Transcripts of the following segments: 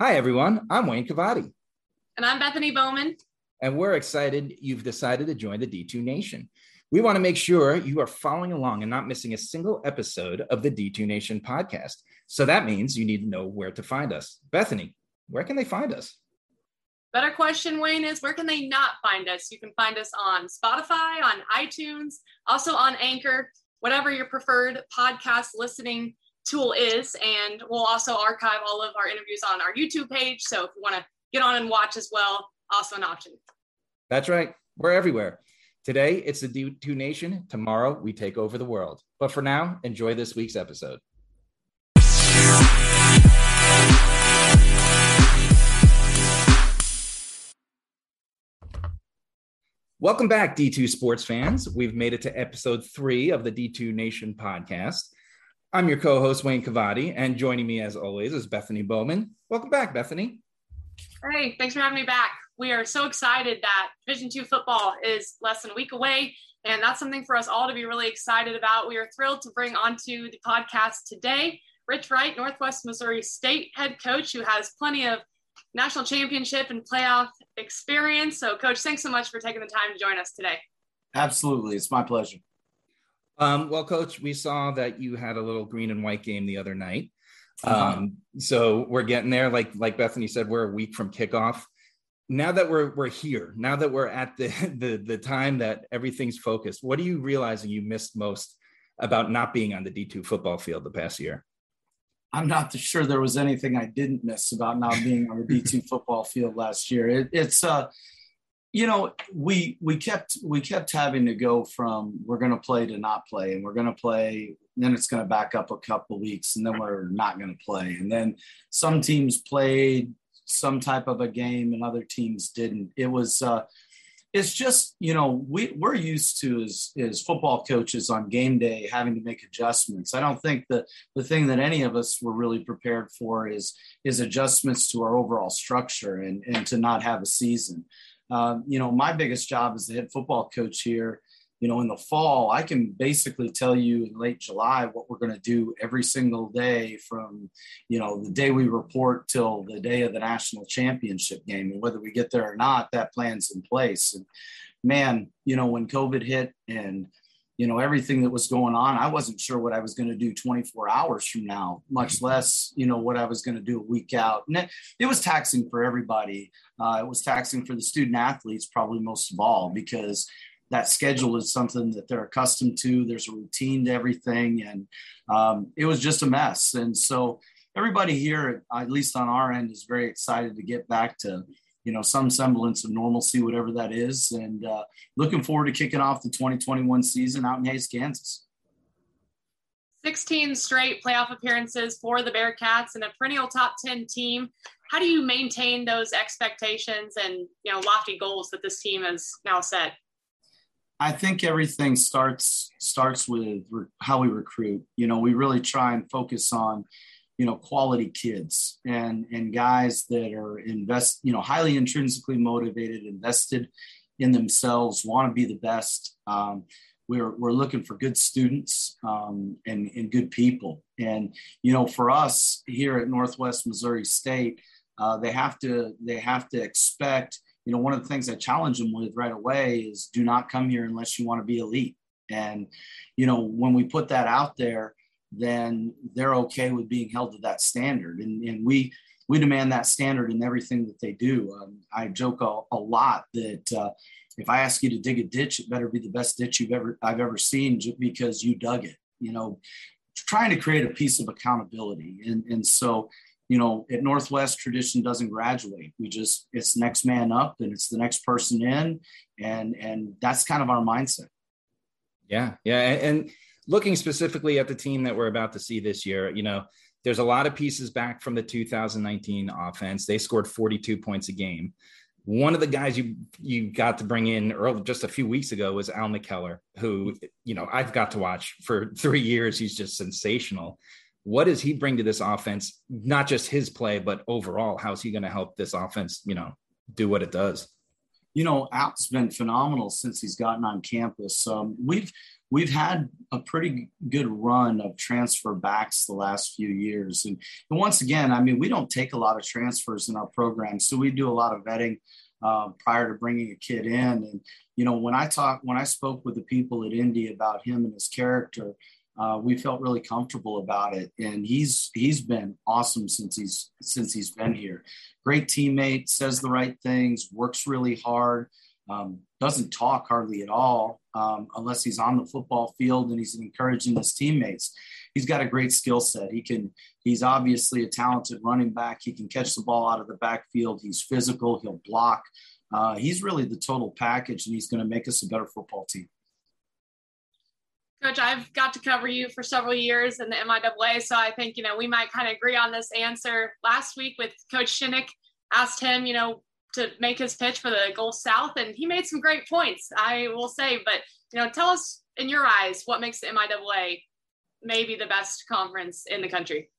Hi, everyone. I'm Wayne Cavati. And I'm Bethany Bowman. And we're excited you've decided to join the D2 Nation. We want to make sure you are following along and not missing a single episode of the D2 Nation podcast. So that means you need to know where to find us. Bethany, where can they find us? Better question, Wayne, is where can they not find us? You can find us on Spotify, on iTunes, also on Anchor, whatever your preferred podcast listening tool is. And we'll also archive all of our interviews on our YouTube page. So if you want to get on and watch as well, also an option. That's right. We're everywhere. Today, it's the D2 Nation. Tomorrow, we take over the world. But for now, enjoy this week's episode. Welcome back, D2 sports fans. We've made it to episode three of the D2 Nation podcast. I'm your co host, Wayne Cavati, and joining me as always is Bethany Bowman. Welcome back, Bethany. Hey, thanks for having me back. We are so excited that Division two football is less than a week away, and that's something for us all to be really excited about. We are thrilled to bring onto the podcast today Rich Wright, Northwest Missouri State head coach, who has plenty of national championship and playoff experience. So, Coach, thanks so much for taking the time to join us today. Absolutely. It's my pleasure. Um, well, Coach, we saw that you had a little green and white game the other night. Uh-huh. Um, so we're getting there. Like like Bethany said, we're a week from kickoff. Now that we're we're here, now that we're at the the the time that everything's focused, what are you realizing you missed most about not being on the D2 football field the past year? I'm not sure there was anything I didn't miss about not being on the D2 football field last year. It, it's uh, you know, we we kept we kept having to go from we're going to play to not play, and we're going to play, then it's going to back up a couple weeks, and then we're not going to play, and then some teams played some type of a game, and other teams didn't. It was uh, it's just you know we we're used to as as football coaches on game day having to make adjustments. I don't think the the thing that any of us were really prepared for is is adjustments to our overall structure and and to not have a season um, you know my biggest job as the head football coach here you know in the fall i can basically tell you in late july what we're going to do every single day from you know the day we report till the day of the national championship game and whether we get there or not that plan's in place. And man you know when covid hit and you know everything that was going on i wasn't sure what i was going to do 24 hours from now much less you know what i was going to do a week out and it, it was taxing for everybody uh, it was taxing for the student athletes probably most of all because that schedule is something that they're accustomed to. There's a routine to everything, and um, it was just a mess. And so everybody here, at least on our end, is very excited to get back to you know some semblance of normalcy, whatever that is, and uh, looking forward to kicking off the 2021 season out in Hays, Kansas. 16 straight playoff appearances for the Bearcats and a perennial top 10 team. How do you maintain those expectations and you know lofty goals that this team has now set? I think everything starts starts with re- how we recruit. You know, we really try and focus on, you know, quality kids and and guys that are invest, you know, highly intrinsically motivated, invested in themselves, want to be the best. Um, we're we're looking for good students um, and and good people. And you know, for us here at Northwest Missouri State, uh, they have to they have to expect you know, one of the things I challenge them with right away is do not come here unless you want to be elite. And, you know, when we put that out there, then they're okay with being held to that standard. And, and we, we demand that standard in everything that they do. Um, I joke a, a lot that uh, if I ask you to dig a ditch, it better be the best ditch you've ever I've ever seen, because you dug it. You know, trying to create a piece of accountability, and and so you know, at Northwest, tradition doesn't graduate. We just it's next man up, and it's the next person in, and and that's kind of our mindset. Yeah, yeah, and looking specifically at the team that we're about to see this year, you know, there's a lot of pieces back from the 2019 offense. They scored 42 points a game. One of the guys you you got to bring in early, just a few weeks ago was Al McKellar, who you know I've got to watch for three years. He's just sensational what does he bring to this offense? Not just his play, but overall, how's he going to help this offense, you know, do what it does? You know, Al's been phenomenal since he's gotten on campus. Um, we've we've had a pretty good run of transfer backs the last few years. And, and once again, I mean, we don't take a lot of transfers in our program, so we do a lot of vetting uh, prior to bringing a kid in. And you know, when I talk, when I spoke with the people at Indy about him and his character, uh, we felt really comfortable about it. And he's he's been awesome since he's since he's been here. Great teammate, says the right things, works really hard. Um, doesn't talk hardly at all um, unless he's on the football field and he's encouraging his teammates. He's got a great skill set. He can. He's obviously a talented running back. He can catch the ball out of the backfield. He's physical. He'll block. Uh, he's really the total package, and he's going to make us a better football team. Coach, I've got to cover you for several years in the MIAA, so I think you know we might kind of agree on this answer. Last week with Coach Shinnick, asked him, you know, to make his pitch for the Gulf South, and he made some great points, I will say. But you know, tell us in your eyes what makes the MIAA maybe the best conference in the country.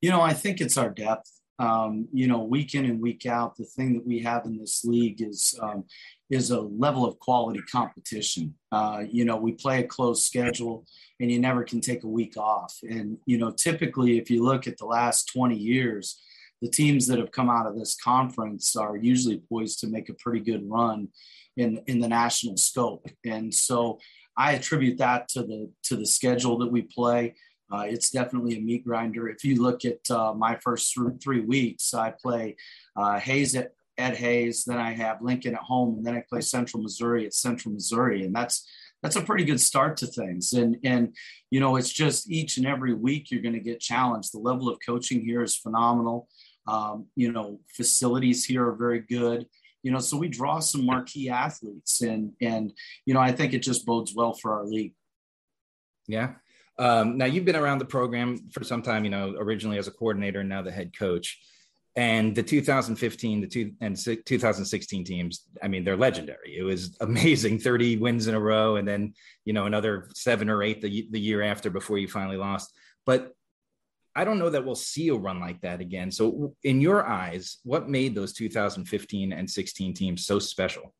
You know, I think it's our depth. Um, you know, week in and week out, the thing that we have in this league is um, is a level of quality competition. Uh, you know, we play a close schedule, and you never can take a week off. And you know, typically, if you look at the last twenty years, the teams that have come out of this conference are usually poised to make a pretty good run in in the national scope. And so I attribute that to the to the schedule that we play. Uh, it's definitely a meat grinder. If you look at uh, my first th- three weeks, I play uh, Hays at, at Hays, then I have Lincoln at home, and then I play Central Missouri at Central Missouri, and that's that's a pretty good start to things. And and you know, it's just each and every week you're going to get challenged. The level of coaching here is phenomenal. Um, you know, facilities here are very good. You know, so we draw some marquee athletes, and and you know, I think it just bodes well for our league. Yeah. Um, now you've been around the program for some time. You know, originally as a coordinator, and now the head coach. And the 2015, the two and 2016 teams, I mean, they're legendary. It was amazing, 30 wins in a row, and then you know another seven or eight the, the year after before you finally lost. But I don't know that we'll see a run like that again. So, in your eyes, what made those 2015 and 16 teams so special?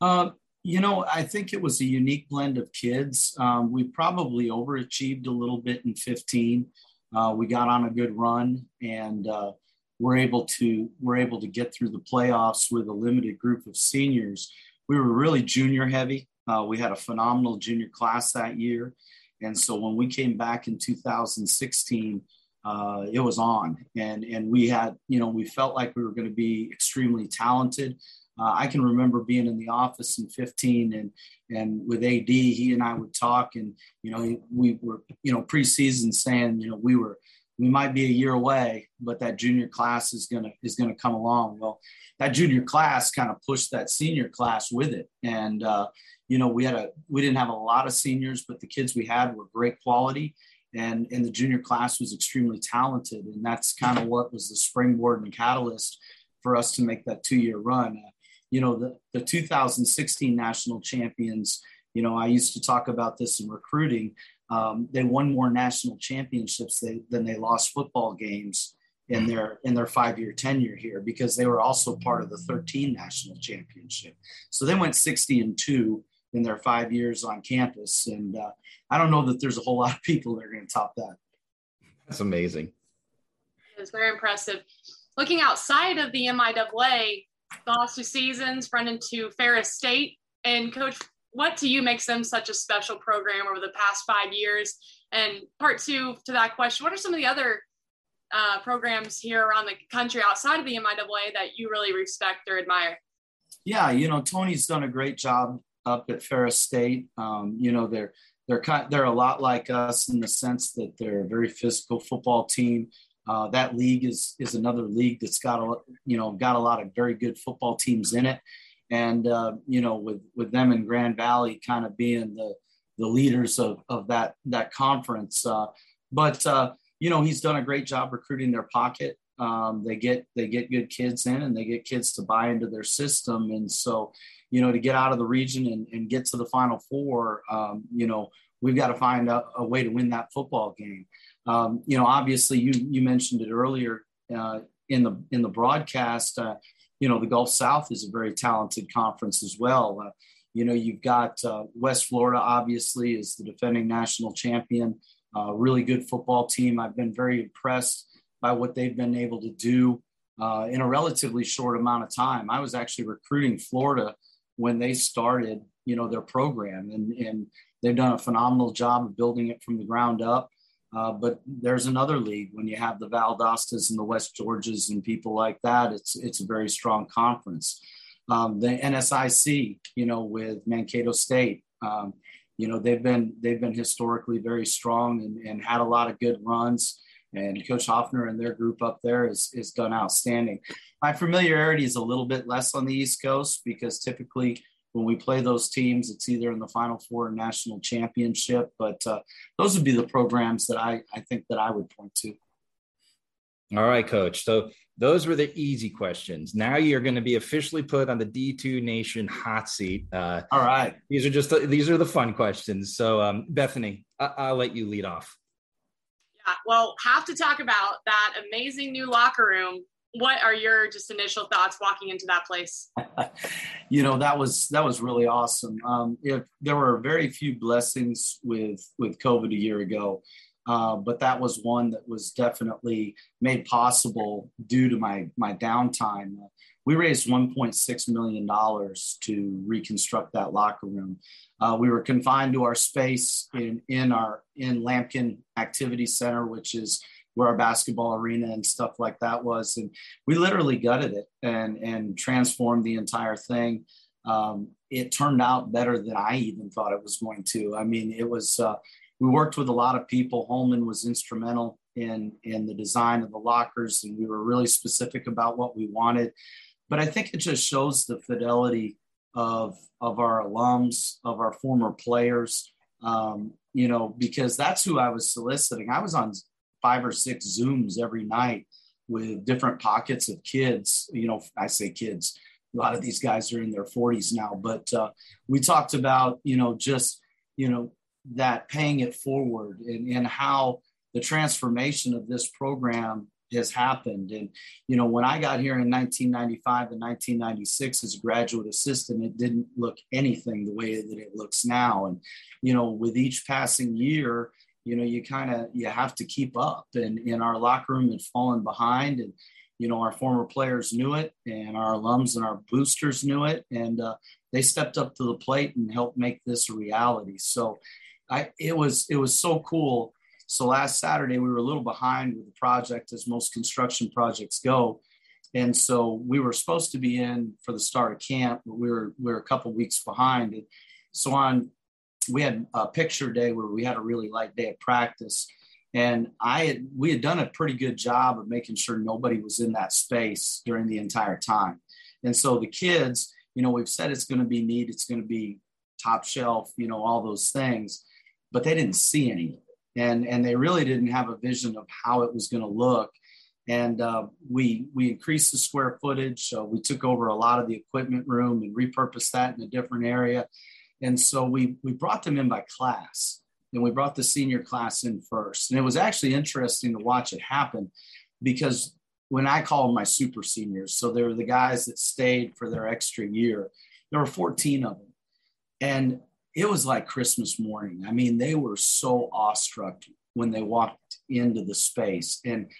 Um, you know, I think it was a unique blend of kids. Um, we probably overachieved a little bit in 15. Uh, we got on a good run and uh, we're able to we're able to get through the playoffs with a limited group of seniors. We were really junior heavy. Uh, we had a phenomenal junior class that year, and so when we came back in 2016, uh, it was on, and and we had you know we felt like we were going to be extremely talented. Uh, I can remember being in the office in 15 and and with AD, he and I would talk, and you know we were you know preseason saying you know we were we might be a year away, but that junior class is gonna is gonna come along. Well, that junior class kind of pushed that senior class with it, and uh, you know, we had a we didn't have a lot of seniors, but the kids we had were great quality, and and the junior class was extremely talented, and that's kind of what was the springboard and catalyst for us to make that two year run. Uh, you know, the the 2016 national champions. You know, I used to talk about this in recruiting. Um, they won more national championships they, than they lost football games in their in their five year tenure here because they were also part of the 13 national championship. So they went 60 and two in their five years on campus. And uh, I don't know that there's a whole lot of people that are going to top that. That's amazing. It's very impressive. Looking outside of the MIAA, the last two seasons, run into Ferris State. And coach, what to you makes them such a special program over the past five years? And part two to that question, what are some of the other uh, programs here around the country outside of the MIAA that you really respect or admire? Yeah, you know, Tony's done a great job up at Ferris State. Um, you know, they're they're kind, they're a lot like us in the sense that they're a very physical football team. Uh, that league is is another league that's got a you know got a lot of very good football teams in it, and uh, you know with with them in Grand Valley kind of being the the leaders of of that that conference. Uh, but uh, you know he's done a great job recruiting their pocket. Um, they get they get good kids in and they get kids to buy into their system, and so you know, to get out of the region and, and get to the Final Four, um, you know, we've got to find a, a, way to win that football game. Um, you know, obviously, you you mentioned it earlier uh, in the in the broadcast. Uh, you know, the Gulf South is a very talented conference as well. Uh, you know, you've got uh, West Florida, obviously, is the defending national champion. Uh, really good football team. I've been very impressed by what they've been able to do uh, in a relatively short amount of time. I was actually recruiting Florida when they started, you know, their program, and and they've done a phenomenal job of building it from the ground up. Uh, but there's another league when you have the Valdostas and the West Georges and people like that. It's it's a very strong conference. Um, the NSIC, you know, with Mankato State, um, you know, they've been they've been historically very strong and, and had a lot of good runs. And Coach Hoffner and their group up there is is done outstanding. My familiarity is a little bit less on the East Coast because typically when we play those teams, it's either in the Final Four or national championship. But uh, those would be the programs that I, I think that I would point to. All right, coach. So those were the easy questions. Now you're going to be officially put on the D2 Nation hot seat. Uh, All right. These are just the, these are the fun questions. So um, Bethany, I- will let you lead off. Well, have to talk about that amazing new locker room. What are your just initial thoughts walking into that place? You know that was that was really awesome. Um, if there were very few blessings with with covid a year ago uh, but that was one that was definitely made possible due to my my downtime we raised 1.6 million dollars to reconstruct that locker room uh, we were confined to our space in in our in Lamkin activity center which is where our basketball arena and stuff like that was. And we literally gutted it and, and transformed the entire thing. Um, it turned out better than I even thought it was going to. I mean, it was, uh, we worked with a lot of people. Holman was instrumental in, in the design of the lockers, and we were really specific about what we wanted. But I think it just shows the fidelity of, of our alums, of our former players, um, you know, because that's who I was soliciting. I was on five or six Zooms every night with different pockets of kids. You know, I say kids, a lot of these guys are in their 40s now, but uh, we talked about, you know, just, you know, that paying it forward and, and how the transformation of this program has happened. And, you know, when I got here in 1995 and 1996 as a graduate assistant, it didn't look anything the way that it looks now. And, you know, with each passing year, you know you kind of you have to keep up and in our locker room had fallen behind and you know our former players knew it and our alums and our boosters knew it and uh, they stepped up to the plate and helped make this a reality so i it was it was so cool so last saturday we were a little behind with the project as most construction projects go. And so we were supposed to be in for the start of camp but we were we were a couple weeks behind and so on we had a picture day where we had a really light day of practice. And i had we had done a pretty good job of making sure nobody was in that space during the entire time. And so the kids you know we've said it's going to be neat it's going to be top shelf you know all those things but they didn't see any and and they really didn't have a vision of how it was going to look and uh, we we increased the square footage so we took over a lot of the equipment room and repurposed that in a different area and so we we brought them in by class, and we brought the senior class in first. And it was actually interesting to watch it happen because when I call them my super seniors, so they were the guys that stayed for their extra year. There were 14 of them. And it was like Christmas morning. I mean, they were so awestruck when they walked into the space. And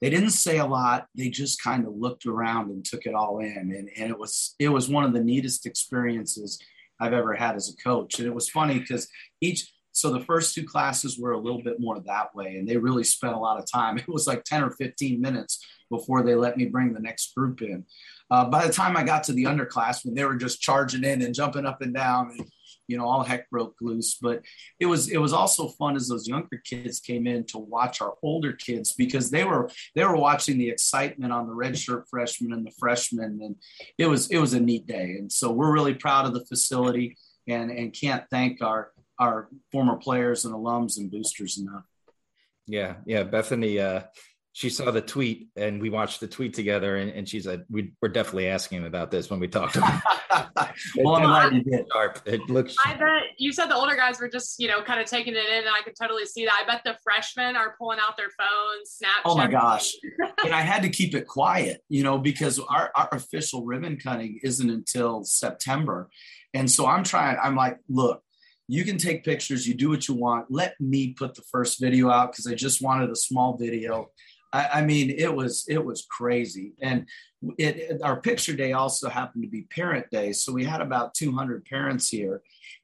they didn't say a lot. They just kind of looked around and took it all in. And, and it was it was one of the neatest experiences I've ever had as a coach. And it was funny because each, so the first two classes were a little bit more that way, and they really spent a lot of time. It was like 10 or 15 minutes before they let me bring the next group in. Uh, by the time I got to the underclassmen, they were just charging in and jumping up and down. And you know, all heck broke loose. But it was it was also fun as those younger kids came in to watch our older kids because they were they were watching the excitement on the redshirt freshmen and the freshmen, and it was it was a neat day. And so we're really proud of the facility and and can't thank our our former players and alums and boosters enough. Yeah, yeah, Bethany. Uh, she saw the tweet and we watched the tweet together and, and she said we, we're definitely asking him about this when we talked about well, I'm glad you did. Sharp. It looks I bet you said the older guys were just, you know, kind of taking it in and I could totally see that. I bet the freshmen are pulling out their phones, Snapchat. Oh my gosh. and I had to keep it quiet, you know, because our, our official ribbon cutting isn't until September. And so I'm trying, I'm like, look, you can take pictures, you do what you want. Let me put the first video out because I just wanted a small video. I, I mean, it was it was crazy, and it, our picture day also happened to be parent day, so we had about 200 parents here,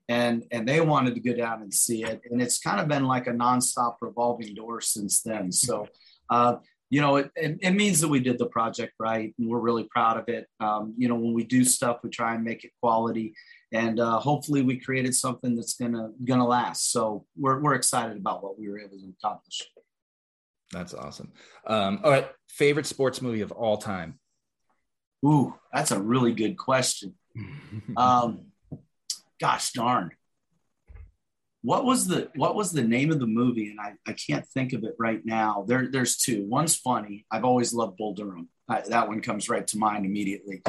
and and they wanted to go down and see it, and it's kind of been like a nonstop revolving door since then. So. Uh, you know, it, it, it, means that we did the project right, and we're really proud of it. Um, you know, when we do stuff, we try and make it quality, and uh, hopefully, we created something that's gonna gonna last. So we're we're excited about what we were able to accomplish. That's awesome. Um, all right, favorite sports movie of all time. Ooh, that's a really good question. um, gosh darn. What was the what was the name of the movie? And I, I can't think of it right now. There, there's two. One's funny. I've always loved Bull Durham. I, that one comes right to mind immediately.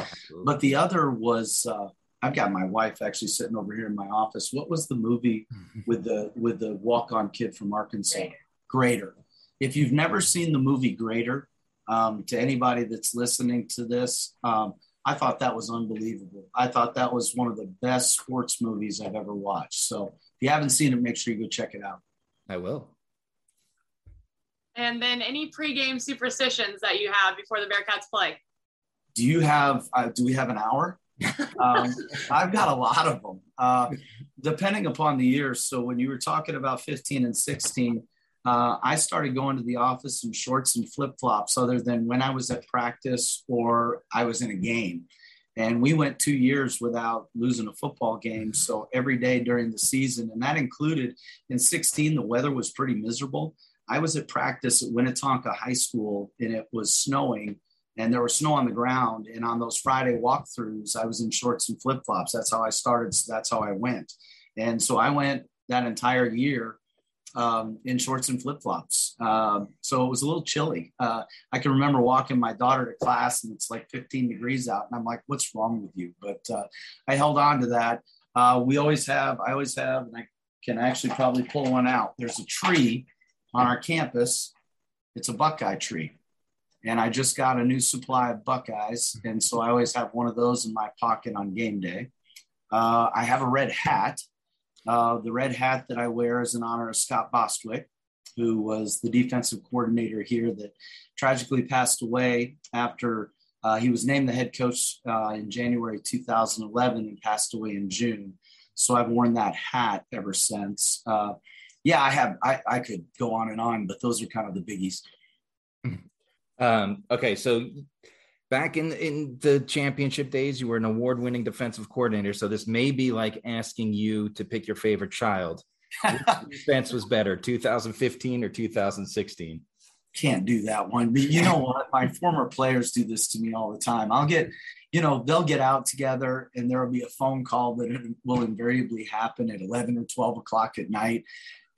But the other was uh, I've got my wife actually sitting over here in my office. What was the movie with the with the walk on kid from Arkansas? Greater if you've never seen the movie Greater, um, to anybody that's listening to this, um, I thought that was unbelievable. I thought that was one of the best sports movies I've ever watched. So if you haven't seen it, make sure you go check it out. I will. And then any pregame superstitions that you have before the Bearcats play? Do you have? Uh, do we have an hour? um, I've got a lot of them, uh, depending upon the year. So when you were talking about 15 and 16, uh, I started going to the office in shorts and flip flops, other than when I was at practice or I was in a game. And we went two years without losing a football game. So every day during the season, and that included in 16, the weather was pretty miserable. I was at practice at Winnetonka High School and it was snowing and there was snow on the ground. And on those Friday walkthroughs, I was in shorts and flip flops. That's how I started. So that's how I went. And so I went that entire year um, in shorts and flip flops. Um, so it was a little chilly. Uh, I can remember walking my daughter to class and it's like 15 degrees out. And I'm like, what's wrong with you? But uh, I held on to that. Uh, we always have, I always have, and I can actually probably pull one out. There's a tree on our campus. It's a Buckeye tree. And I just got a new supply of Buckeyes. And so I always have one of those in my pocket on game day. Uh, I have a red hat uh, the red hat that I wear is in honor of Scott Bostwick, who was the defensive coordinator here that tragically passed away after uh, he was named the head coach uh, in January 2011 and passed away in June. So I've worn that hat ever since. Uh, yeah, I have. I, I could go on and on, but those are kind of the biggies. Um, okay, so back in in the championship days you were an award-winning defensive coordinator so this may be like asking you to pick your favorite child. Defense was better 2015 or 2016 can't do that one but you know what? My former players do this to me all the time. I'll get you know they'll get out together and there will be a phone call that will invariably happen at 11 or 12 o'clock at night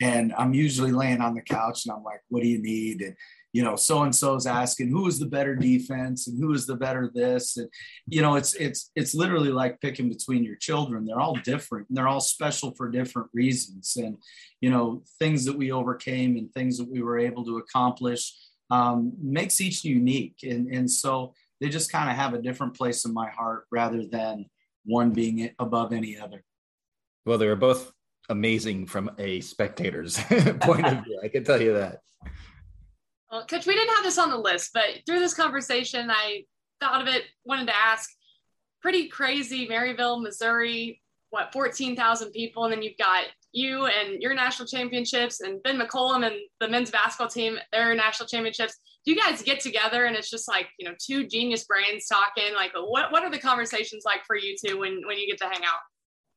and i'm usually laying on the couch and i'm like what do you need and you know, so and so's asking who is the better defense and who is the better this, and you know, it's it's it's literally like picking between your children. They're all different and they're all special for different reasons, and you know, things that we overcame and things that we were able to accomplish um, makes each unique, and and so they just kind of have a different place in my heart rather than one being above any other. Well, they were both amazing from a spectator's point of view. I can tell you that. Well, Coach, we didn't have this on the list, but through this conversation, I thought of it, wanted to ask pretty crazy Maryville, Missouri, what, 14,000 people. And then you've got you and your national championships and Ben McCollum and the men's basketball team, their national championships. Do you guys get together and it's just like, you know, two genius brains talking? Like, what, what are the conversations like for you two when, when you get to hang out?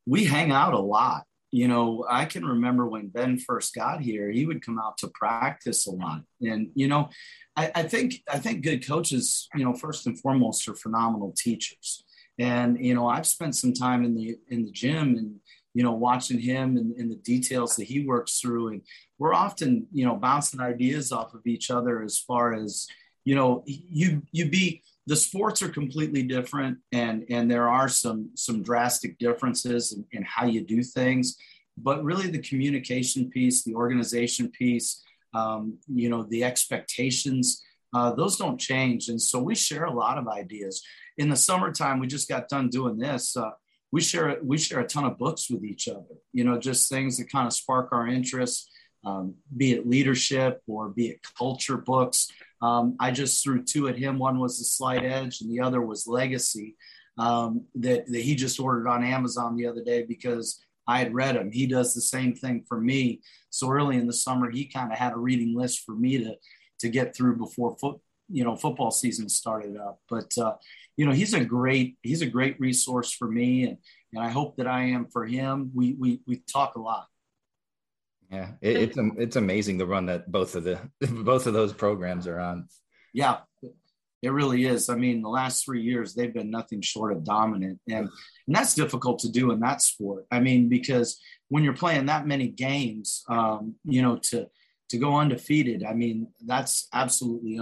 We hang out a lot you know, I can remember when Ben first got here, he would come out to practice a lot. And, you know, I, I, think I think good coaches, you know, first and foremost are phenomenal teachers. And, you know, I've spent some time in the in the gym and you know, watching him and, and the details that he works through. And we're often, you know, bouncing ideas off of each other as far as, you know, you you be the sports are completely different and and there are some some drastic differences in, in how you do things but really the communication piece the organization piece um, you know the expectations uh, those don't change. And so we share a lot of ideas. In the summertime we just got done doing this uh, we share we share a ton of books with each other you know just things that kind of spark our interest um, be it leadership or be it culture books um, i just threw two at him. One was the slight edge and the other was legacy um, that, that he just ordered on amazon the other day because i had read him. he does the same thing for me. So early in the summer he kind of had a reading list for me to to get through before foot you know football season started up. But uh, you know he's a great he's a great resource for me and and i hope that i am for him. We we, we talk a lot yeah it, it's it's amazing the run that both of the both of those programs are on. Yeah it really is. I mean the last three years they've been nothing short of dominant and and that's difficult to do in that sport. I mean because when you're playing that many games um, you know to to go undefeated i mean that's absolutely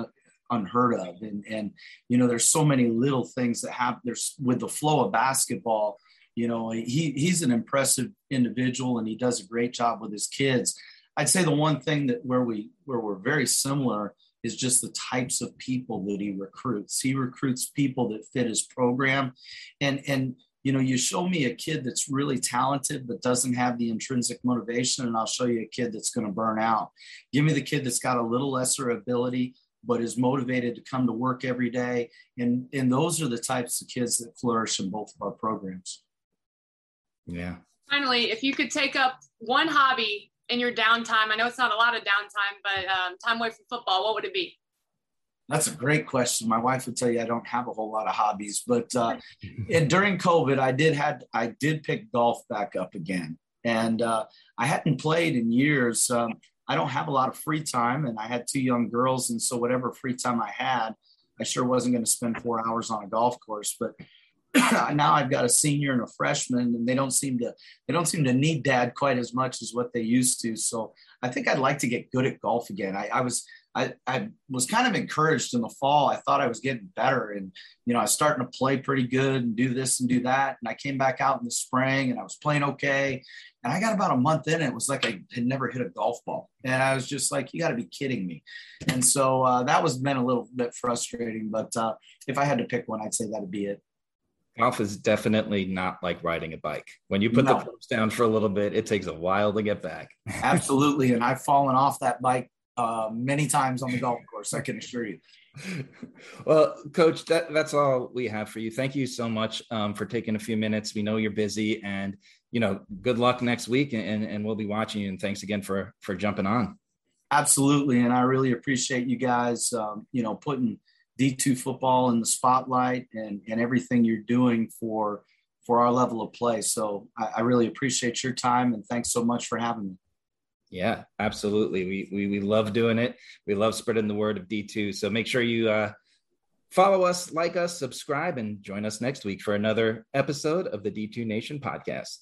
unheard of. And and you know there's so many little things that happen there's with the flow of basketball you know he he's an impressive individual and he does a great job with his kids i'd say the one thing that where we where we're very similar is just the types of people that he recruits he recruits people that fit his program and and you know you show me a kid that's really talented but doesn't have the intrinsic motivation and i'll show you a kid that's going to burn out give me the kid that's got a little lesser ability but is motivated to come to work every day. And, and those are the types of kids that flourish in both of our programs. Yeah. Finally, if you could take up one hobby in your downtime, I know it's not a lot of downtime, but um, time away from football, what would it be? That's a great question. My wife would tell you I don't have a whole lot of hobbies, but uh, and during COVID, I did had I did pick golf back up again, and uh, I hadn't played in years. Um, I don't have a lot of free time, and I had two young girls, and so whatever free time I had, I sure wasn't going to spend four hours on a golf course. But now I've got a senior and a freshman, and they don't seem to they don't seem to need dad quite as much as what they used to. So I think I'd like to get good at golf again. I, I was I, I was kind of encouraged in the fall. I thought I was getting better and, you know, I was starting to play pretty good and do this and do that. And I came back out in the spring and I was playing okay. And I got about a month in, and it was like I had never hit a golf ball. And I was just like, you got to be kidding me. And so uh, that was been a little bit frustrating. But uh, if I had to pick one, I'd say that'd be it. Golf is definitely not like riding a bike. When you put no. the clubs down for a little bit, it takes a while to get back. Absolutely. And I've fallen off that bike uh, many times on the golf course, I can assure you. Well, Coach, that, that's all we have for you. Thank you so much um, for taking a few minutes. We know you're busy, and you know, good luck next week, and, and we'll be watching you. And thanks again for for jumping on. Absolutely, and I really appreciate you guys. Um, you know, putting D2 football in the spotlight and and everything you're doing for for our level of play. So I, I really appreciate your time, and thanks so much for having me. Yeah, absolutely. We, we we love doing it. We love spreading the word of D2. So make sure you uh, follow us, like us, subscribe, and join us next week for another episode of the D2 Nation podcast.